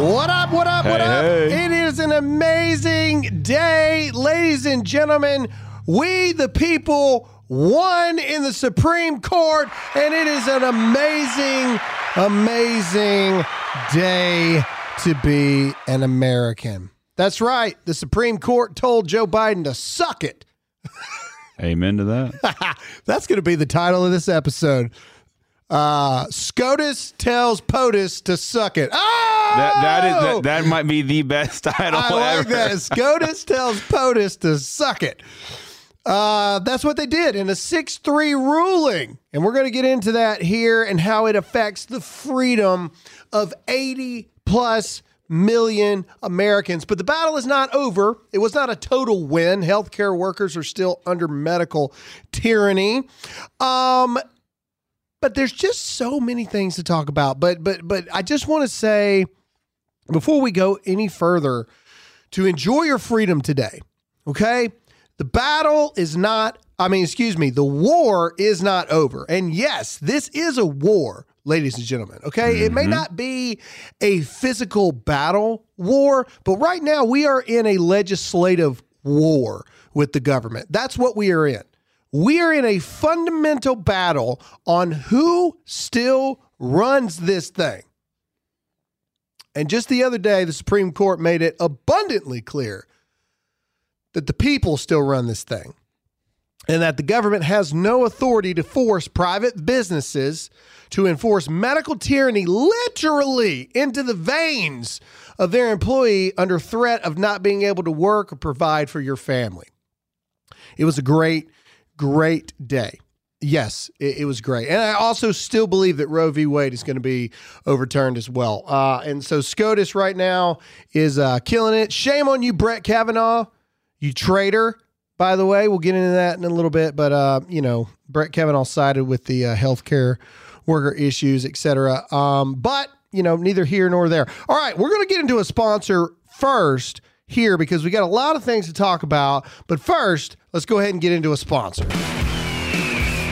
What up, what up, what Hey, up? hey. It is an amazing day, ladies and gentlemen. We, the people, won in the Supreme Court, and it is an amazing, amazing day to be an American. That's right. The Supreme Court told Joe Biden to suck it. Amen to that. That's going to be the title of this episode. Uh, SCOTUS tells POTUS to suck it. Oh! that that is that, that might be the best title I like ever. that. SCOTUS tells POTUS to suck it. Uh, that's what they did in a 6 3 ruling. And we're going to get into that here and how it affects the freedom of 80 plus million Americans. But the battle is not over. It was not a total win. Healthcare workers are still under medical tyranny. Um, but there's just so many things to talk about. But but but I just want to say before we go any further to enjoy your freedom today. Okay? The battle is not I mean, excuse me, the war is not over. And yes, this is a war, ladies and gentlemen. Okay? It may mm-hmm. not be a physical battle war, but right now we are in a legislative war with the government. That's what we are in. We are in a fundamental battle on who still runs this thing. And just the other day, the Supreme Court made it abundantly clear that the people still run this thing and that the government has no authority to force private businesses to enforce medical tyranny literally into the veins of their employee under threat of not being able to work or provide for your family. It was a great, great day. Yes, it, it was great. And I also still believe that Roe v. Wade is going to be overturned as well. Uh, and so SCOTUS right now is uh, killing it. Shame on you, Brett Kavanaugh, you traitor. By the way, we'll get into that in a little bit. But, uh, you know, Brett Kavanaugh sided with the uh, healthcare worker issues, et cetera. Um, but, you know, neither here nor there. All right, we're going to get into a sponsor first here because we got a lot of things to talk about. But first, let's go ahead and get into a sponsor.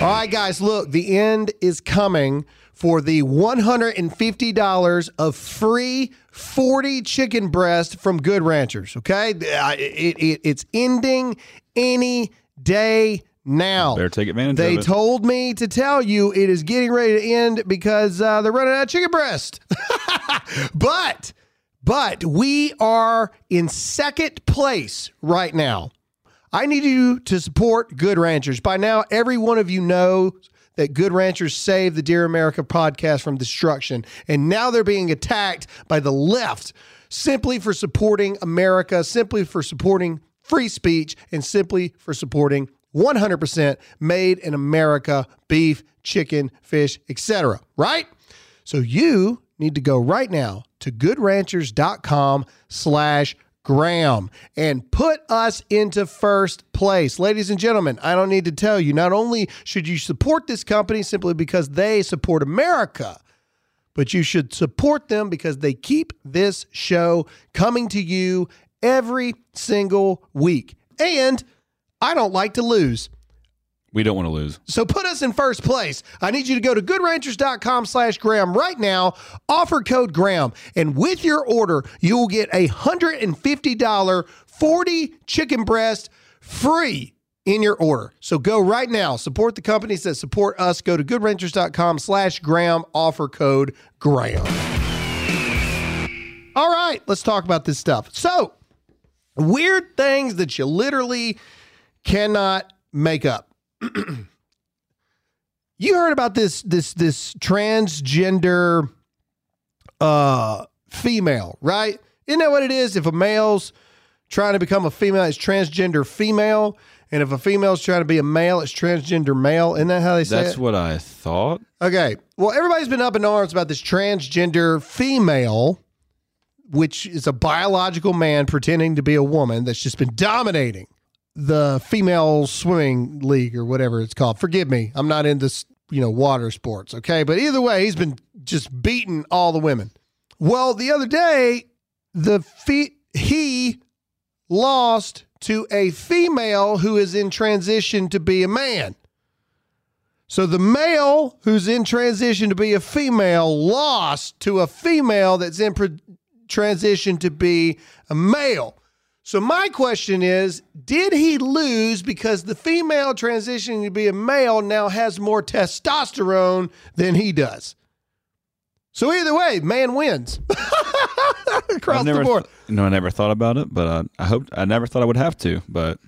All right, guys, look, the end is coming for the $150 of free 40 chicken breast from Good Ranchers. Okay. It, it, it's ending any day now. Better take advantage They told me to tell you it is getting ready to end because uh, they're running out of chicken breast. but, but we are in second place right now. I need you to support Good Ranchers. By now, every one of you knows that Good Ranchers saved the Dear America podcast from destruction. And now they're being attacked by the left simply for supporting America, simply for supporting free speech, and simply for supporting 100% made in America beef, chicken, fish, etc. Right? So you need to go right now to goodranchers.com slash Graham and put us into first place. Ladies and gentlemen, I don't need to tell you, not only should you support this company simply because they support America, but you should support them because they keep this show coming to you every single week. And I don't like to lose. We don't want to lose. So put us in first place. I need you to go to goodranchers.com slash Graham right now, offer code Graham, and with your order, you will get a $150 40 chicken breast free in your order. So go right now. Support the companies that support us. Go to goodranchers.com slash Graham, offer code Graham. All right, let's talk about this stuff. So, weird things that you literally cannot make up. you heard about this this this transgender uh female, right? Isn't that what it is? If a male's trying to become a female, it's transgender female. And if a female's trying to be a male, it's transgender male. Isn't that how they say That's it? what I thought. Okay. Well, everybody's been up in arms about this transgender female, which is a biological man pretending to be a woman that's just been dominating the female swimming league or whatever it's called. Forgive me. I'm not into, you know, water sports, okay? But either way, he's been just beating all the women. Well, the other day, the fe- he lost to a female who is in transition to be a man. So the male who's in transition to be a female lost to a female that's in pre- transition to be a male. So my question is, did he lose because the female transitioning to be a male now has more testosterone than he does? So either way, man wins across the board. th- no, I never thought about it, but I, I hope I never thought I would have to. But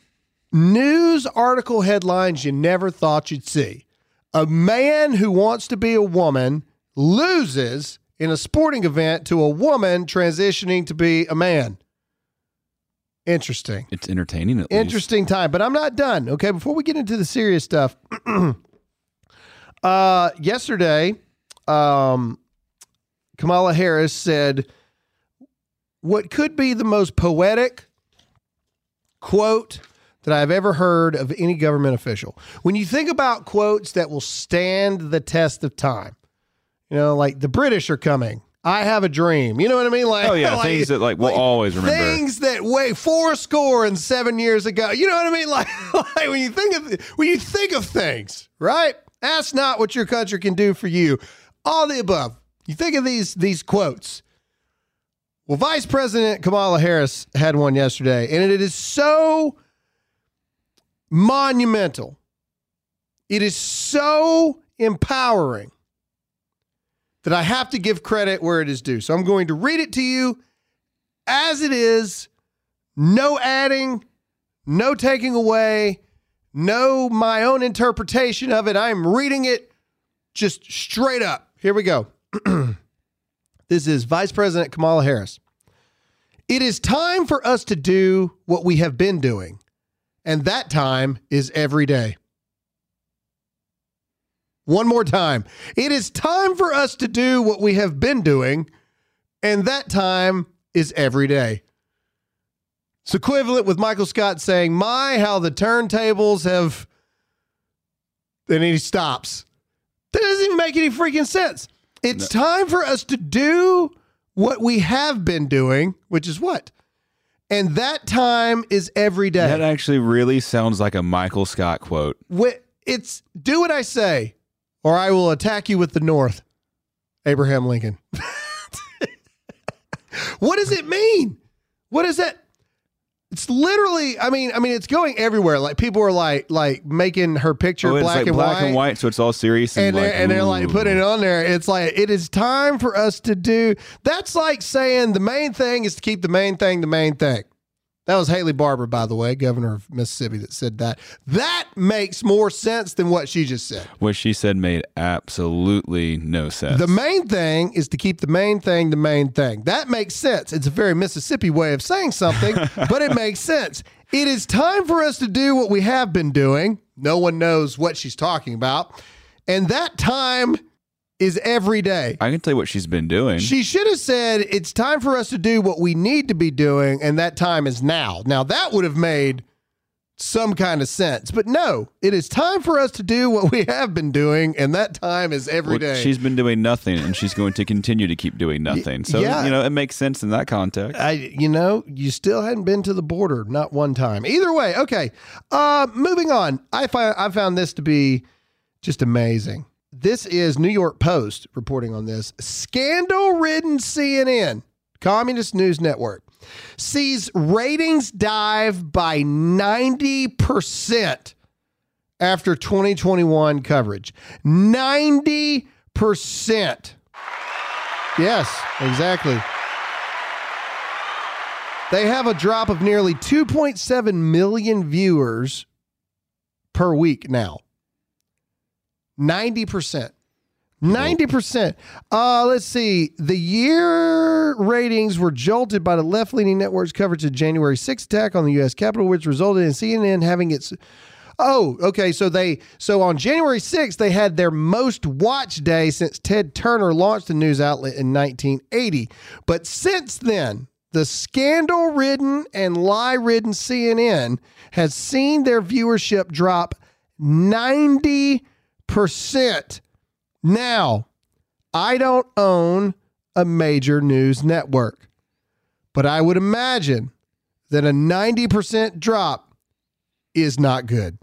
news article headlines you never thought you'd see. A man who wants to be a woman loses in a sporting event to a woman transitioning to be a man. Interesting. it's entertaining at least. Interesting time, but I'm not done. Okay, before we get into the serious stuff, uh, yesterday, um, Kamala Harris said what could be the most poetic quote that I've ever heard of any government official. When you think about quotes that will stand the test of time, you know, like the British are coming. I have a dream. You know what I mean? Like, Oh yeah, things that like we'll always remember. Things that way four score and seven years ago. You know what I mean? Like, like when you think of when you think of things, right? Ask not what your country can do for you. All the above. You think of these these quotes. Well, Vice President Kamala Harris had one yesterday, and it is so monumental. It is so empowering that I have to give credit where it is due. So I'm going to read it to you as it is, no adding, no taking away, no my own interpretation of it. I'm reading it just straight up. Here we go. this is Vice President Kamala Harris. It is time for us to do what we have been doing, and that time is every day. One more time. It is time for us to do what we have been doing, and that time is every day. It's equivalent with Michael Scott saying, My, how the turntables have. Then he stops. That doesn't even make any freaking sense. It's time for us to do what we have been doing, which is what? And that time is every day. That actually really sounds like a Michael Scott quote. It's do what I say, or I will attack you with the North. Abraham Lincoln. what does it mean? What is that? It's literally. I mean. I mean. It's going everywhere. Like people are like like making her picture Oh, black like and black white. and white, so it's all serious and, And like, they're, and they're like putting it on there. It's like it is time for us to do. That's like saying the main thing is to keep the main thing the main thing. That was Haley Barbour, by the way, governor of Mississippi, that said that. That makes more sense than what she just said. What she said made absolutely no sense. The main thing is to keep the main thing the main thing. That makes sense. It's a very Mississippi way of saying something, but it makes sense. It is time for us to do what we have been doing. No one knows what she's talking about. And that time is every day. I can tell you what she's been doing. She should have said, It's time for us to do what we need to be doing, and that time is now. Now, that would have made some kind of sense. But no, it is time for us to do what we have been doing, and that time is every Well, day. she's been doing nothing, and she's going to continue to keep doing nothing. So yeah. you know, it makes sense in that context. I, you know, you still hadn't been to the border, not one time. Either way, okay. Uh, moving on. I find I found this to be just amazing. This is New York Post reporting on this scandal-ridden CNN, Communist News Network, sees ratings dive by ninety percent after 2021 coverage. Ninety percent. Yes, exactly. They have a drop of nearly 2.7 million viewers per week now. 90%. 90%. Uh, let's see. The year ratings were jolted by the left leaning network's coverage of January 6th attack on the U.S. Capitol, which resulted in CNN having its. Oh, okay. So they so on January 6th, they had their most watched day since Ted Turner launched the news outlet in 1980. But since then, the scandal ridden and lie ridden CNN has seen their viewership drop 90%. Now, I don't own a major news network, but I would imagine that a 90% drop is not good.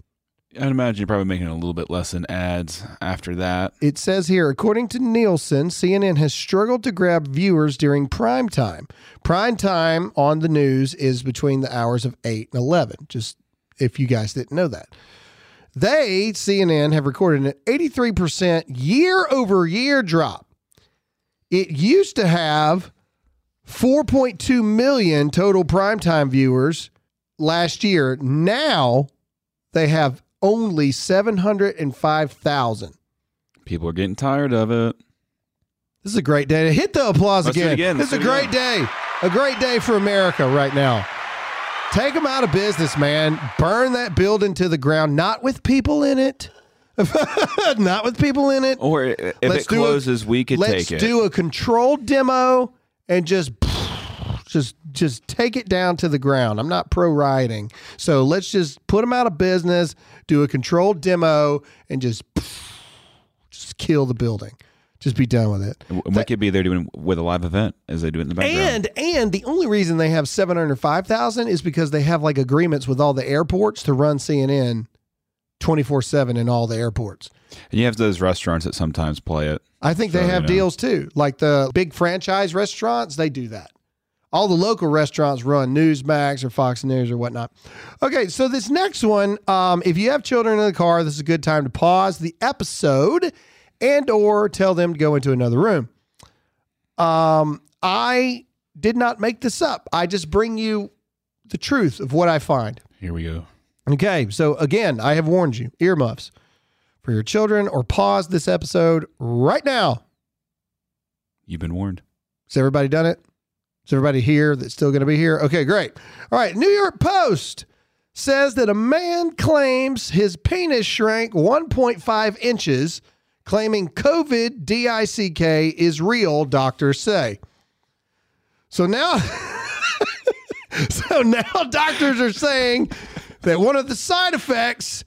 I'd imagine you're probably making a little bit less in ads after that. It says here, according to Nielsen, CNN has struggled to grab viewers during prime time. Prime time on the news is between the hours of 8 and 11, just if you guys didn't know that. They, CNN, have recorded an 83% year over year drop. It used to have 4.2 million total primetime viewers last year. Now they have only 705,000. People are getting tired of it. This is a great day. To hit the applause again. again. This is a great day. A great day for America right now. Take them out of business, man. Burn that building to the ground. Not with people in it. Not with people in it. Or if Let's it do a- we could take it. Let's do a controlled demo and just just just take it down to the ground. I'm not pro rioting. So let's just put them out of business, do a controlled demo and just just kill the building. Just be done with it. And we could be there doing with a live event as they do it in the background. And and the only reason they have 705,000 is because they have like agreements with all the airports to run CNN 24/7 in all the airports. And you have those restaurants that sometimes play it. I think they have you know. deals too. Like the big franchise restaurants, they do that. All the local restaurants run Newsmax or Fox News or whatnot. Okay, so this next one, um, if you have children in the car, this is a good time to pause the episode and or tell them to go into another room. Um, I did not make this up. I just bring you the truth of what I find. Here we go. Okay, so again, I have warned you earmuffs for your children or pause this episode right now. You've been warned. Has everybody done it? Is everybody here that's still going to be here? Okay, great. All right, New York Post says that a man claims his penis shrank 1.5 inches, claiming COVID DICK is real, doctors say. So now, so now doctors are saying that one of the side effects,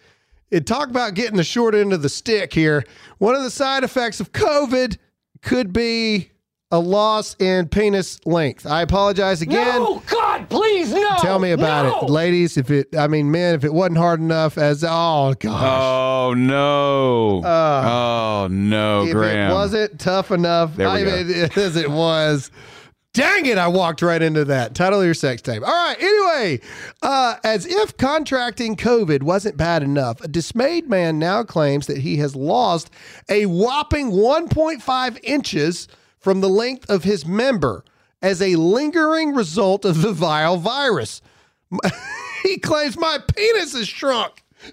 it talk about getting the short end of the stick here. One of the side effects of COVID could be a loss in penis length. I apologize again. No, God, please, no. Tell me about no. it, ladies. If it, I mean, men, if it wasn't hard enough as, oh gosh, Oh no! oh no, Uh, if Graham. it wasn't tough enough There we I go. mean, as it was. Dang it, I walked right into that. Title of your sex tape. All right, anyway, uh, as if contracting COVID wasn't bad enough, a dismayed man now claims that he has lost a whopping 1.5 inches from the length of his member as a lingering result of the vile virus. he claims my penis is shrunk.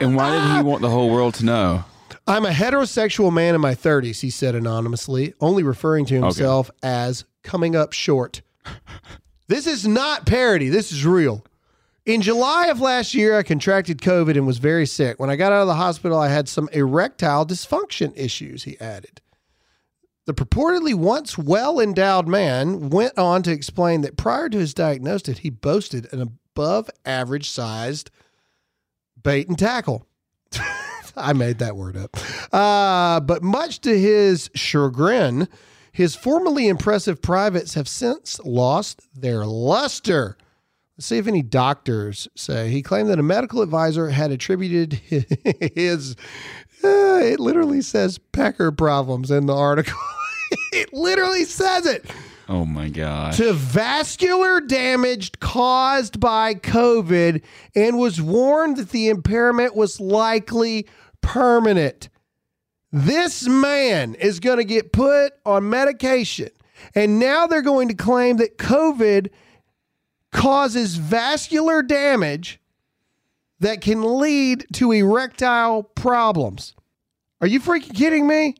and why did he want the whole world to know? I'm a heterosexual man in my 30s, he said anonymously, only referring to himself as coming up short. this is not parody, this is real. In July of last year, I contracted COVID and was very sick. When I got out of the hospital, I had some erectile dysfunction issues, he added. The purportedly once well endowed man went on to explain that prior to his diagnosis, he boasted an above average sized bait and tackle. I made that word up. Uh, but much to his chagrin, his formerly impressive privates have since lost their luster. Let's see if any doctors say. He claimed that a medical advisor had attributed his, uh, it literally says pecker problems in the article. it literally says it Oh my God. to vascular damage caused by COVID and was warned that the impairment was likely permanent. This man is going to get put on medication, and now they're going to claim that COVID causes vascular damage that can lead to erectile problems. Are you freaking kidding me?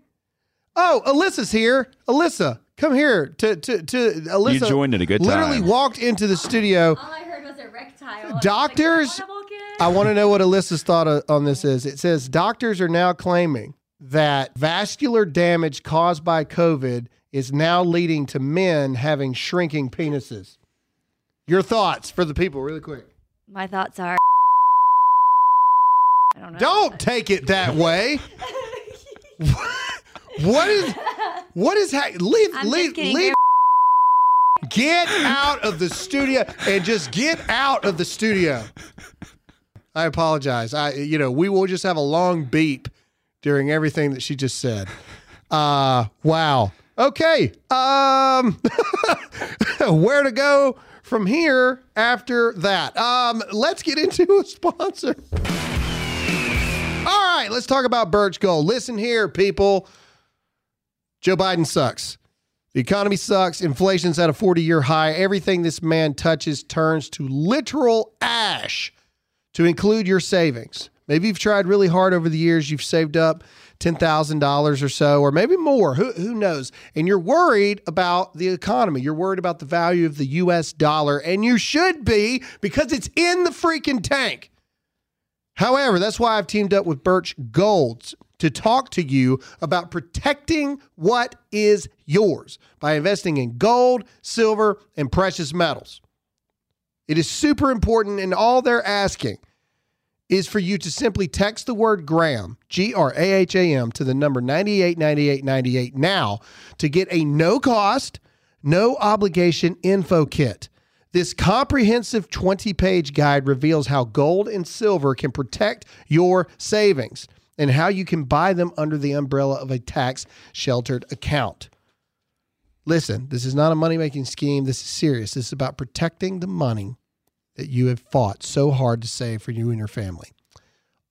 Oh, Alyssa's here. Alyssa, come here to to to Alyssa. You joined at a good time. Literally walked into the studio. All I heard was erectile. Doctors- I, like, "I wanna walk in." I want to know what Alyssa's thought o- on this is. It says doctors are now claiming that vascular damage caused by COVID is now leading to men having shrinking penises. Your thoughts for the people, really quick. My thoughts are. I don't know. Don't take it that way. what is what is ha- leave I'm leave leave get out of the studio and just get out of the studio. I apologize. I you know, we will just have a long beep during everything that she just said. Uh wow. Okay. Um where to go from here after that? Um let's get into a sponsor. All right, let's talk about Birch Gold. Listen here, people. Joe Biden sucks. The economy sucks. Inflation's at a 40 year high. Everything this man touches turns to literal ash, to include your savings. Maybe you've tried really hard over the years. You've saved up $10,000 or so, or maybe more. Who, who knows? And you're worried about the economy. You're worried about the value of the US dollar, and you should be because it's in the freaking tank. However, that's why I've teamed up with Birch Golds to talk to you about protecting what is yours by investing in gold, silver, and precious metals. It is super important, and all they're asking is for you to simply text the word Graham, G R A H A M, to the number 989898 now to get a no cost, no obligation info kit. This comprehensive 20 page guide reveals how gold and silver can protect your savings and how you can buy them under the umbrella of a tax sheltered account. Listen, this is not a money making scheme. This is serious. This is about protecting the money that you have fought so hard to save for you and your family.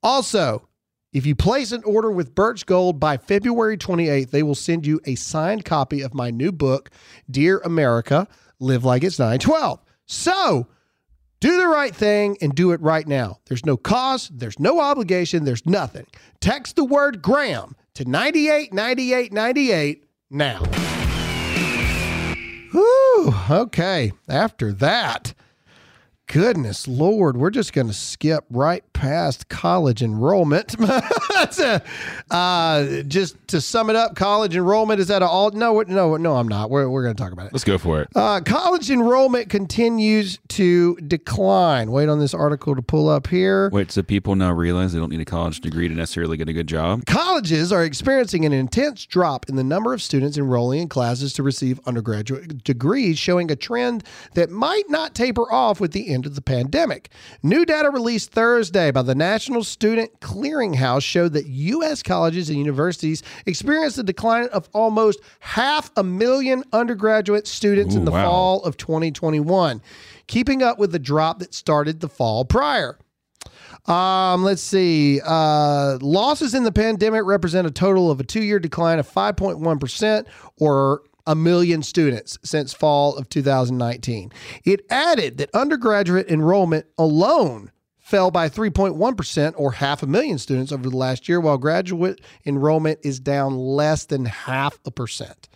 Also, if you place an order with Birch Gold by February 28th, they will send you a signed copy of my new book, Dear America Live Like It's 912. So, do the right thing and do it right now. There's no cost, there's no obligation, there's nothing. Text the word Graham to 989898 now. Whew, okay. After that, goodness Lord, we're just going to skip right past college enrollment. A, uh, just to sum it up, college enrollment is at an all. No, no, no, I'm not. We're, we're going to talk about it. Let's go for it. Uh, college enrollment continues to decline. Wait on this article to pull up here. Wait, so people now realize they don't need a college degree to necessarily get a good job? Colleges are experiencing an intense drop in the number of students enrolling in classes to receive undergraduate degrees, showing a trend that might not taper off with the end of the pandemic. New data released Thursday by the National Student Clearinghouse showed that U.S. colleges and universities experienced a decline of almost half a million undergraduate students in the wow. fall of 2021, keeping up with the drop that started the fall prior. Um, let's see. Uh, losses in the pandemic represent a total of a two-year decline of 5.1% or a million students since fall of 2019. It added that undergraduate enrollment alone fell by 3.1% or half a million students over the last year, while graduate enrollment is down less than half a percent.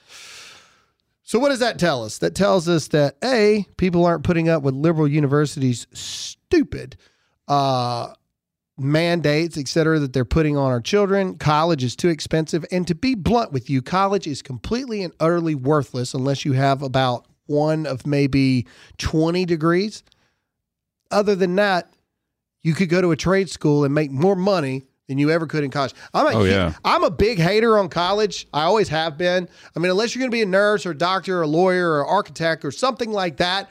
So, what does that tell us? That tells us that A, people aren't putting up with liberal universities' stupid uh, mandates, et cetera, that they're putting on our children. College is too expensive. And to be blunt with you, college is completely and utterly worthless unless you have about one of maybe 20 degrees. Other than that, you could go to a trade school and make more money than you ever could in college. I'm a, Oh, yeah. I'm a big hater on college. I always have been. I mean, unless you're going to be a nurse or a doctor or a lawyer or architect or something like that,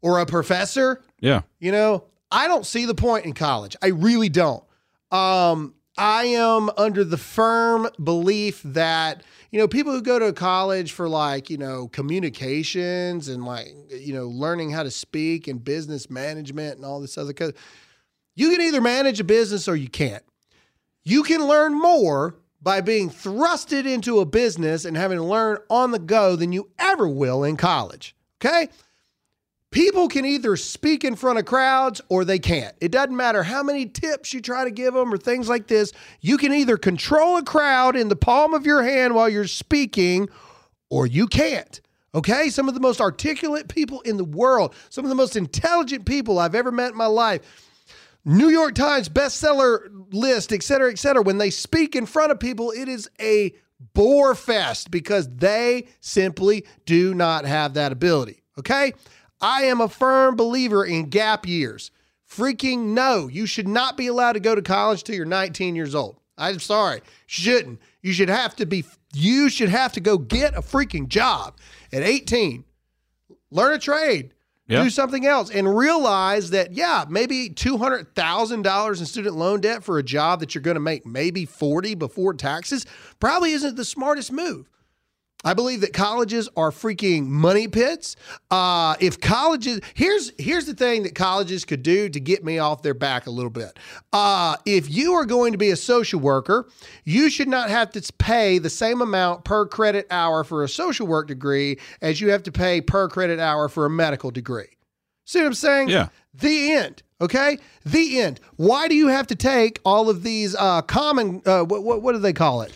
or a professor, Yeah. you know, I don't see the point in college. I really don't. Um, I am under the firm belief that, you know, people who go to college for like, you know, communications and like, you know, learning how to speak and business management and all this other kind you can either manage a business or you can't. You can learn more by being thrusted into a business and having to learn on the go than you ever will in college. Okay? People can either speak in front of crowds or they can't. It doesn't matter how many tips you try to give them or things like this. You can either control a crowd in the palm of your hand while you're speaking or you can't. Okay? Some of the most articulate people in the world, some of the most intelligent people I've ever met in my life. New York Times bestseller list, et cetera, et cetera. When they speak in front of people, it is a bore fest because they simply do not have that ability. Okay? I am a firm believer in gap years. Freaking no, you should not be allowed to go to college till you're 19 years old. I'm sorry, shouldn't. You should have to be, you should have to go get a freaking job at 18. Learn a trade Yeah. do something else and realize that yeah maybe $200000 in student loan debt for a job that you're going to make maybe 40 before taxes probably isn't the smartest move I believe that colleges are freaking money pits. Uh, if colleges, here's here's the thing that colleges could do to get me off their back a little bit. Uh, if you are going to be a social worker, you should not have to pay the same amount per credit hour for a social work degree as you have to pay per credit hour for a medical degree. See what I'm saying? Yeah. The end. Okay. The end. Why do you have to take all of these uh, common? Uh, what, what what do they call it?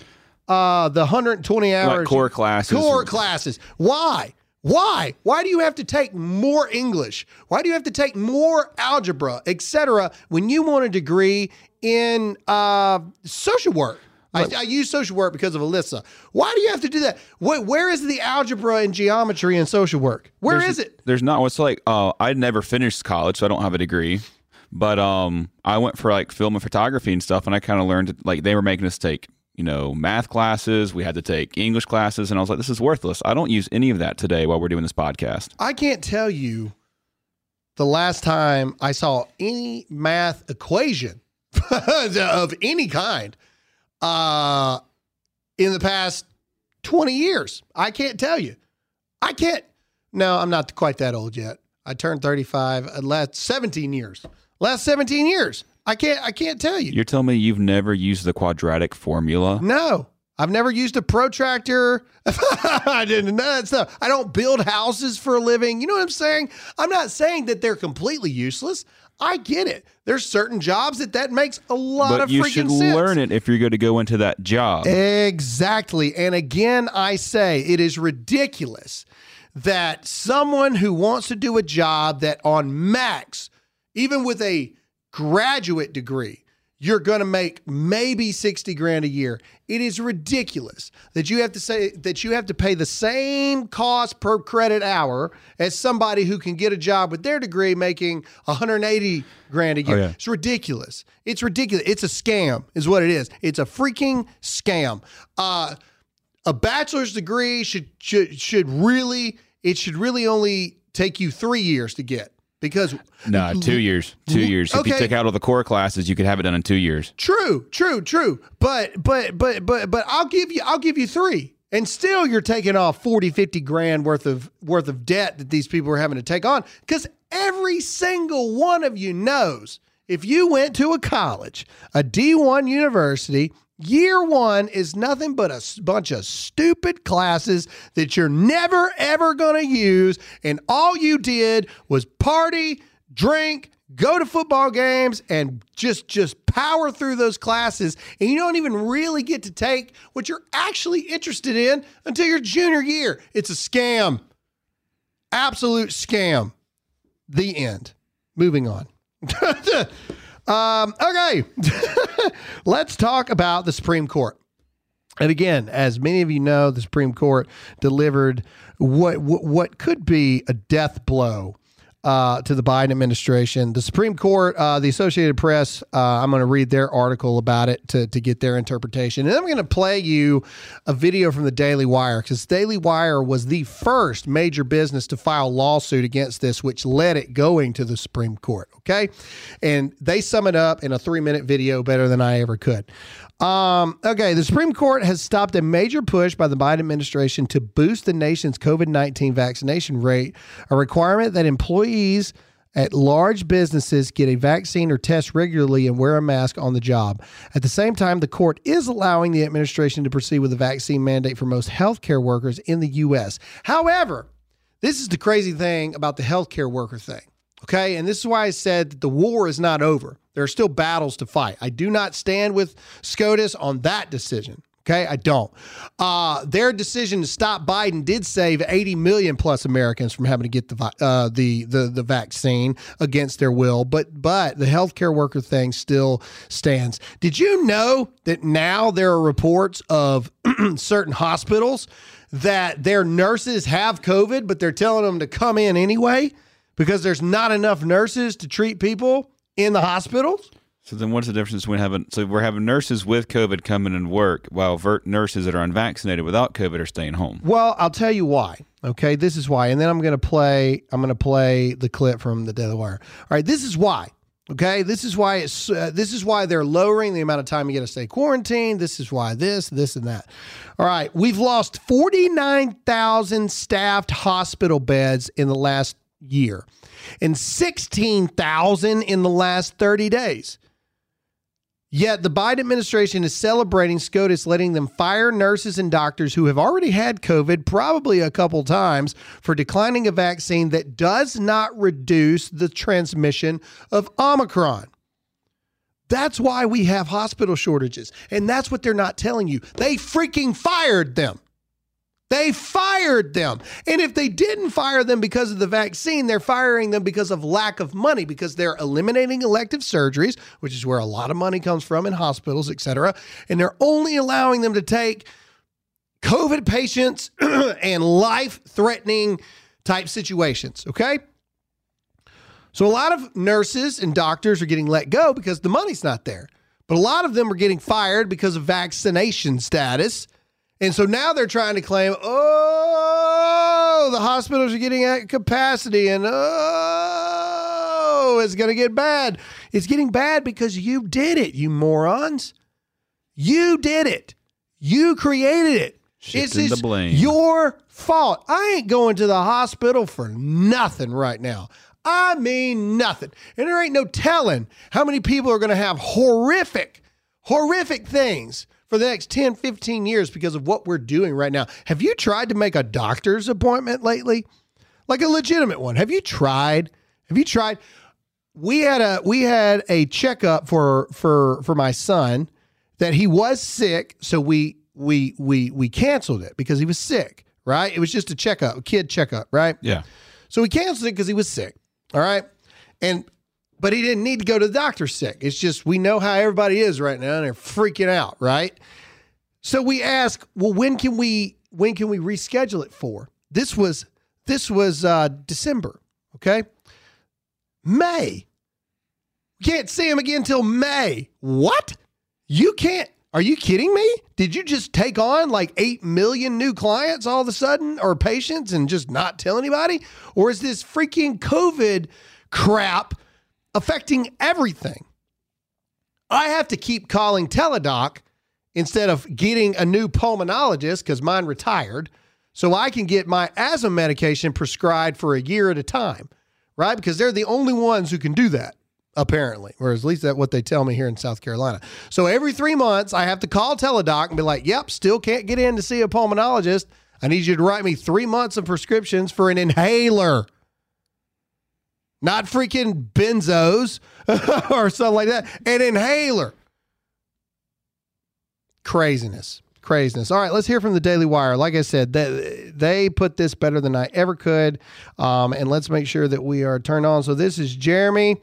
Uh, the 120 hours core classes. Core classes. Why? Why? Why do you have to take more English? Why do you have to take more algebra, etc., when you want a degree in uh, social work? I, I use social work because of Alyssa. Why do you have to do that? Wh- where is the algebra and geometry in social work? Where is there's, it? There's not. What's like? Uh, I never finished college, so I don't have a degree. But um, I went for like film and photography and stuff, and I kind of learned like they were making us take you know math classes. We had to take English classes, and I was like, this is worthless. I don't use any of that today while we're doing this podcast. I can't tell you the last time I saw any math equation of any kind uh, in the past 20 years. I can't tell you. I can't. No, I'm not quite that old yet. I turned 35 uh, last 17 years. Last 17 years. I can't I can't tell you. You're telling me you've never used the quadratic formula? No, I've never used a protractor. I didn't know that stuff. I don't build houses for a living. You know what I'm saying? I'm not saying that they're completely useless. I get it. There's certain jobs that that makes a lot of. But of you should learn it if you're going to go into that job. Exactly. And again, I say it is ridiculous that someone who wants to do a job that on max, even with a graduate degree, you're going to make maybe 60 grand a year. It is ridiculous that you have to say that you have to pay the same cost per credit hour as somebody who can get a job with their degree making 180 grand a year. yeah. It's ridiculous. It's ridiculous. It's a scam, is what it is. It's a freaking scam. Uh, a bachelor's degree should should should really it should really only take you three years to get because no, two years. Two years. If you Okay. took out all the core classes, you could have it done in two years. True, true, true. But but but but but I'll give you I'll give you 3. And still you're taking off 40 50 grand worth of worth of debt that these people are having to take on cuz every single one of you knows if you went to a college, a D1 university, year 1 is nothing but a bunch of stupid classes that you're never ever going to use and all you did was party, drink, go to football games and just just power through those classes and you don't even really get to take what you're actually interested in until your junior year. It's a scam. Absolute scam. The end. Moving on Um, okay, let's talk about the Supreme Court. And again, as many of you know, the Supreme Court delivered what what, what could be a death blow uh, to the Biden administration. The Supreme Court, uh, the Associated Press, uh, I'm going to read their article about it to, to get their interpretation. And I'm going to play you a video from the Daily Wire because Daily Wire was the first major business to file lawsuit against this, which led it going to the Supreme Court. Okay. And they sum it up in a three minute video better than I ever could. Um, okay, the Supreme Court has stopped a major push by the Biden administration to boost the nation's COVID 19 vaccination rate, a requirement that employees at large businesses get a vaccine or test regularly and wear a mask on the job. At the same time, the court is allowing the administration to proceed with a vaccine mandate for most healthcare workers in the U.S. However, this is the crazy thing about the healthcare worker thing. Okay. And this is why I said that the war is not over. There are still battles to fight. I do not stand with SCOTUS on that decision. Okay, I don't. Uh, their decision to stop Biden did save 80 million plus Americans from having to get the uh, the, the the vaccine against their will. But but the healthcare worker thing still stands. Did you know that now there are reports of certain hospitals that their nurses have COVID, but they're telling them to come in anyway because there's not enough nurses to treat people in the hospitals? So then, what's the difference between having? So we're having nurses with COVID coming and work, while vert nurses that are unvaccinated without COVID are staying home. Well, I'll tell you why. Okay, this is why, and then I'm going to play. I'm going to play the clip from the Daily Wire. All right, this is why. Okay, this is why it's. Uh, this is why they're lowering the amount of time you get to stay quarantined. This is why this, this, and that. All right, we've lost 49,000 staffed hospital beds in the last year, and 16,000 in the last 30 days. Yet the Biden administration is celebrating SCOTUS letting them fire nurses and doctors who have already had COVID probably a couple times for declining a vaccine that does not reduce the transmission of Omicron. That's why we have hospital shortages. And that's what they're not telling you. They freaking fired them. They fired them. And if they didn't fire them because of the vaccine, they're firing them because of lack of money, because they're eliminating elective surgeries, which is where a lot of money comes from in hospitals, et cetera. And they're only allowing them to take COVID patients and life threatening type situations. Okay. So a lot of nurses and doctors are getting let go because the money's not there. But a lot of them are getting fired because of vaccination status and so now they're trying to claim, oh, the hospitals are getting at capacity and oh, it's going to get bad. It's getting bad because you did it, you morons. You did it. You created it. Shifting the blame. your fault. I ain't going to the hospital for nothing right now. I mean nothing. And there ain't no telling how many people are going to have horrific, horrific things for the next 10, 15 years because of what we're doing right now. Have you tried to make a doctor's appointment lately? Like a legitimate one. Have you tried? Have you tried? We had a we had a checkup for for for my son that he was sick, so we we we we canceled it because he was sick, right? It was just a checkup, a kid checkup, right? Yeah. So we canceled it because he was sick. All right. And but he didn't need to go to the doctor sick. It's just we know how everybody is right now and they're freaking out, right? So we ask, well, when can we when can we reschedule it for? This was this was uh December, okay? May. Can't see him again till May. What? You can't are you kidding me? Did you just take on like 8 million new clients all of a sudden or patients and just not tell anybody? Or is this freaking COVID crap affecting everything. I have to keep calling Teladoc instead of getting a new pulmonologist because mine retired, so I can get my asthma medication prescribed for a year at a time, right? Because they're the only ones who can do that, apparently, or at least that's what they tell me here in South Carolina. So every three months, I have to call Teladoc and be like, yep, still can't get in to see a pulmonologist. I need you to write me three months of prescriptions for an inhaler not freaking benzos or something like that, an inhaler. Craziness. Craziness. All right, let's hear from the Daily Wire. Like I said, they, they put this better than I ever could. Um, and let's make sure that we are turned on. So this is Jeremy.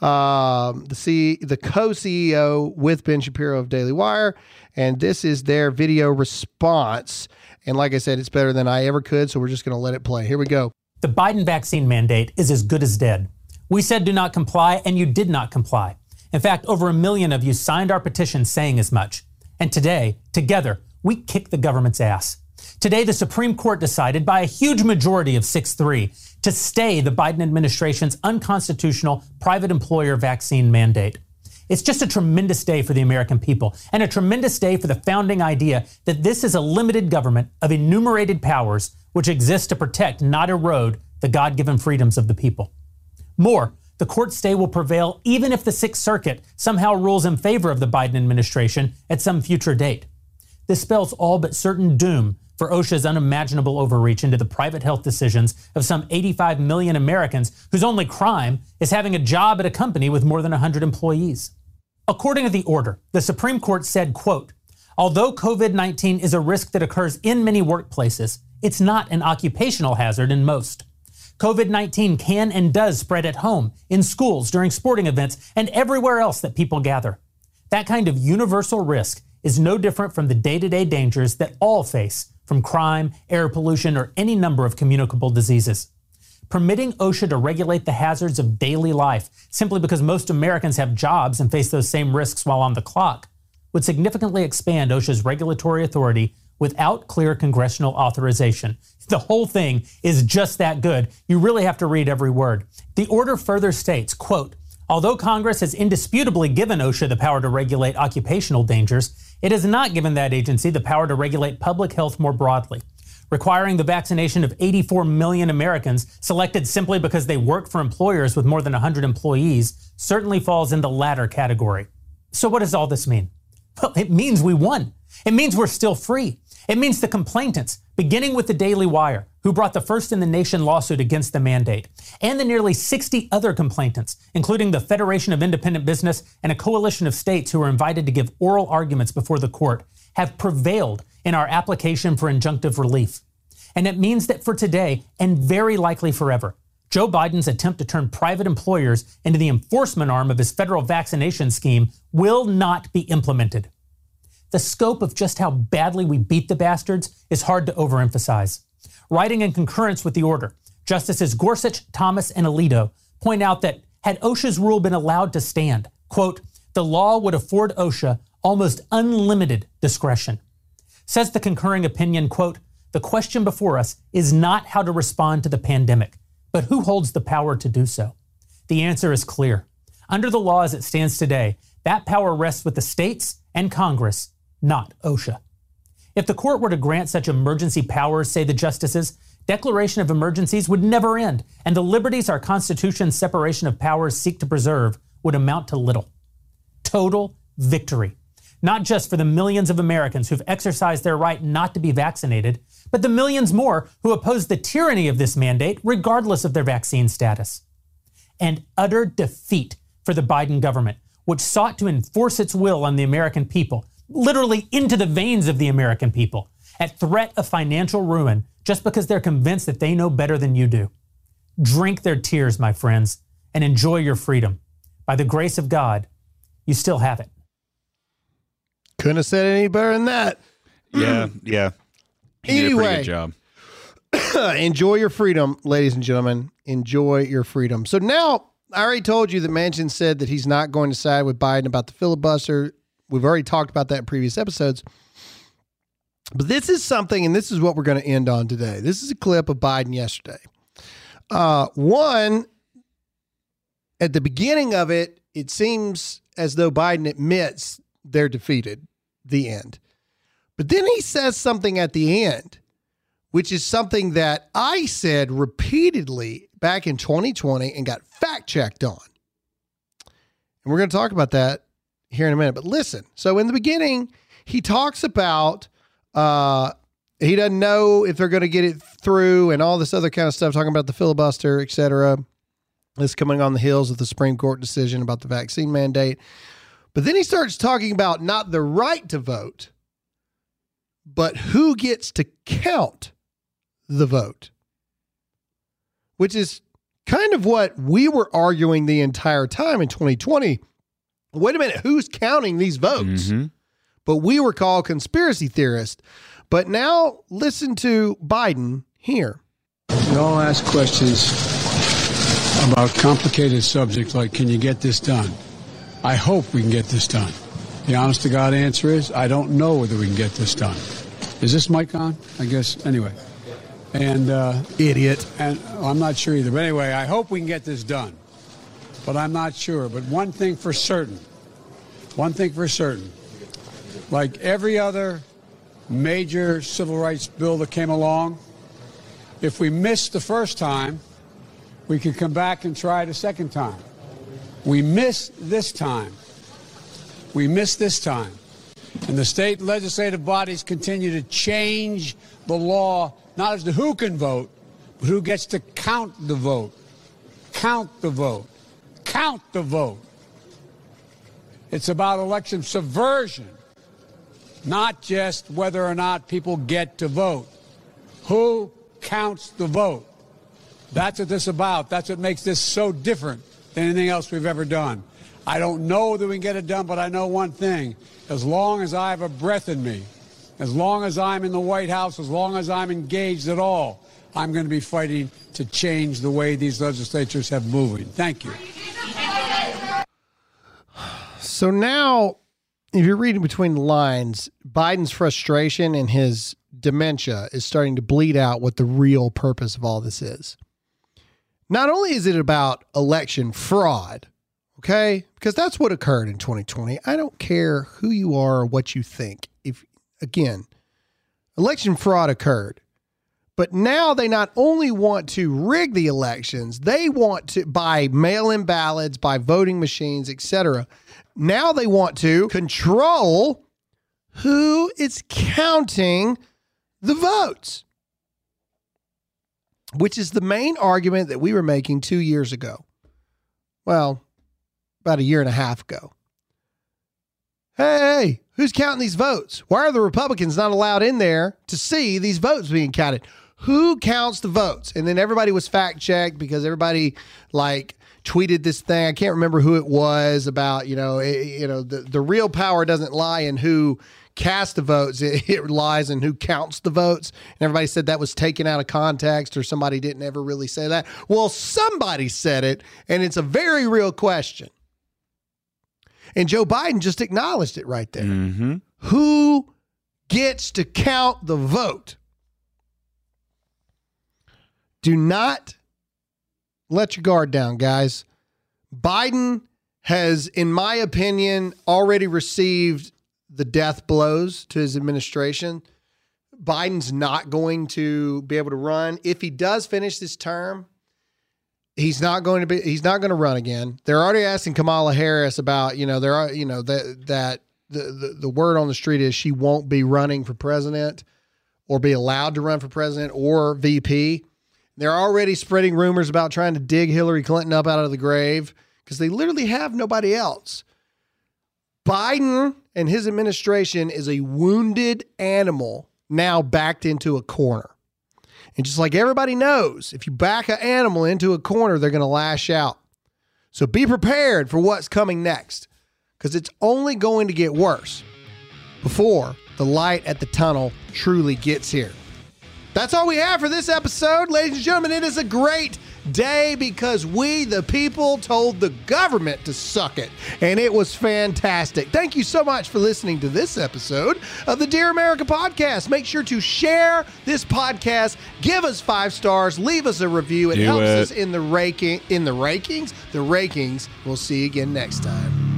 um, the C, the co-CEO with Ben Shapiro of Daily Wire, and this is their video response. And like I said, it's better than I ever could, so we're just going to let it play. Here we go. The Biden vaccine mandate is as good as dead. We said do not comply, and you did not comply. In fact, over a million of you signed our petition saying as much. And today, together, we kick the government's ass. Today, the Supreme Court decided by a huge majority of 6 3 to stay the Biden administration's unconstitutional private employer vaccine mandate. It's just a tremendous day for the American people and a tremendous day for the founding idea that this is a limited government of enumerated powers which exists to protect, not erode, the God given freedoms of the people. More, the court stay will prevail even if the Sixth Circuit somehow rules in favor of the Biden administration at some future date. This spells all but certain doom for OSHA's unimaginable overreach into the private health decisions of some 85 million Americans whose only crime is having a job at a company with more than 100 employees. According to the order, the Supreme Court said, quote, although COVID-19 is a risk that occurs in many workplaces, it's not an occupational hazard in most. COVID-19 can and does spread at home, in schools, during sporting events, and everywhere else that people gather. That kind of universal risk is no different from the day-to-day dangers that all face from crime, air pollution, or any number of communicable diseases. Permitting OSHA to regulate the hazards of daily life simply because most Americans have jobs and face those same risks while on the clock would significantly expand OSHA's regulatory authority without clear congressional authorization. The whole thing is just that good. You really have to read every word. The order further states, quote, Although Congress has indisputably given OSHA the power to regulate occupational dangers, it has not given that agency the power to regulate public health more broadly. Requiring the vaccination of 84 million Americans selected simply because they work for employers with more than 100 employees certainly falls in the latter category. So, what does all this mean? Well, it means we won. It means we're still free. It means the complainants, beginning with the Daily Wire, who brought the first in the nation lawsuit against the mandate, and the nearly 60 other complainants, including the Federation of Independent Business and a coalition of states who were invited to give oral arguments before the court, have prevailed in our application for injunctive relief. And it means that for today, and very likely forever, Joe Biden's attempt to turn private employers into the enforcement arm of his federal vaccination scheme will not be implemented. The scope of just how badly we beat the bastards is hard to overemphasize. Writing in concurrence with the order, Justices Gorsuch, Thomas, and Alito point out that had OSHA's rule been allowed to stand, quote, the law would afford OSHA almost unlimited discretion. Says the concurring opinion, quote, the question before us is not how to respond to the pandemic, but who holds the power to do so? The answer is clear. Under the law as it stands today, that power rests with the states and Congress, not OSHA. If the court were to grant such emergency powers, say the justices, declaration of emergencies would never end, and the liberties our Constitution's separation of powers seek to preserve would amount to little. Total victory. Not just for the millions of Americans who've exercised their right not to be vaccinated, but the millions more who oppose the tyranny of this mandate regardless of their vaccine status. And utter defeat for the Biden government, which sought to enforce its will on the American people, literally into the veins of the American people, at threat of financial ruin just because they're convinced that they know better than you do. Drink their tears, my friends, and enjoy your freedom. By the grace of God, you still have it. Couldn't have said any better than that. Yeah, yeah. He did a pretty Anyway. good job. Enjoy your freedom, ladies and gentlemen. Enjoy your freedom. So now, I already told you that Manchin said that he's not going to side with Biden about the filibuster. We've already talked about that in previous episodes. But this is something, and this is what we're going to end on today. This is a clip of Biden yesterday. Uh, one, at the beginning of it, it seems as though Biden admits they're defeated, the end. But then he says something at the end, which is something that I said repeatedly back in 2020 and got fact checked on. And we're going to talk about that here in a minute. But listen, so in the beginning, he talks about uh, he doesn't know if they're going to get it through and all this other kind of stuff, talking about the filibuster, et cetera. This coming on the heels of the Supreme Court decision about the vaccine mandate. But then he starts talking about not the right to vote, but who gets to count the vote, which is kind of what we were arguing the entire time in 2020. Wait a minute, who's counting these votes? But we were called conspiracy theorists. But now listen to Biden here. We all ask questions about complicated subjects like, can you get this done? I hope we can get this done. The honest to God answer is, I don't know whether we can get this done. Is this mic on? I guess, anyway. And, uh, Idiot. and well, I'm not sure either. But anyway, I hope we can get this done. But I'm not sure. But one thing for certain, one thing for certain, like every other major civil rights bill that came along, if we missed the first time, we could come back and try it a second time. We missed this time. We missed this time. And the state legislative bodies continue to change the law, not as to who can vote, but who gets to count the vote. Count the vote. Count the vote. It's about election subversion, not just whether or not people get to vote. Who counts the vote? That's what this is about. That's what makes this so different than anything else we've ever done. I don't know that we can get it done, but I know one thing. As long as I have a breath in me, as long as I'm in the White House, as long as I'm engaged at all, I'm going to be fighting to change the way these legislatures have moving. Thank you. So now, if you're reading between the lines, Biden's frustration and his dementia is starting to bleed out what the real purpose of all this is. Not only is it about election fraud, okay, because that's what occurred in 2020. I don't care who you are or what you think. If, again, election fraud occurred. But now they not only want to rig the elections, they want to by mail-in ballots, by voting machines, etc. Now they want to control who is counting the votes. Which is the main argument that we were making 2 years ago. Well, about a year and a half ago. Hey, who's counting these votes? Why are the Republicans not allowed in there to see these votes being counted? Who counts the votes? And then everybody was fact checked because everybody like tweeted this thing. I can't remember who it was about. You know, it, you know, the the real power doesn't lie in who casts the votes; it, it lies in who counts the votes. And everybody said that was taken out of context, or somebody didn't ever really say that. Well, somebody said it, and it's a very real question. And Joe Biden just acknowledged it right there. Mm-hmm. Who gets to count the vote? Do not let your guard down, guys. Biden has, in my opinion, already received the death blows to his administration. Biden's not going to be able to run. If he does finish this term, he's not going to be he's not going to run again. They're already asking Kamala Harris about, you know, there are, you know, that that the, the the word on the street is she won't be running for president or be allowed to run for president or VP. They're already spreading rumors about trying to dig Hillary Clinton up out of the grave because they literally have nobody else. Biden and his administration is a wounded animal now backed into a corner. And just like everybody knows, if you back an animal into a corner, they're going to lash out. So be prepared for what's coming next because it's only going to get worse before the light at the tunnel truly gets here. That's all we have for this episode. Ladies and gentlemen, it is a great day because we, the people, told the government to suck it. And it was fantastic. Thank you so much for listening to this episode of the Dear America podcast. Make sure to share this podcast, give us five stars, leave us a review. It Do helps it. us in the ranking in the rankings. The rankings. We'll see you again next time.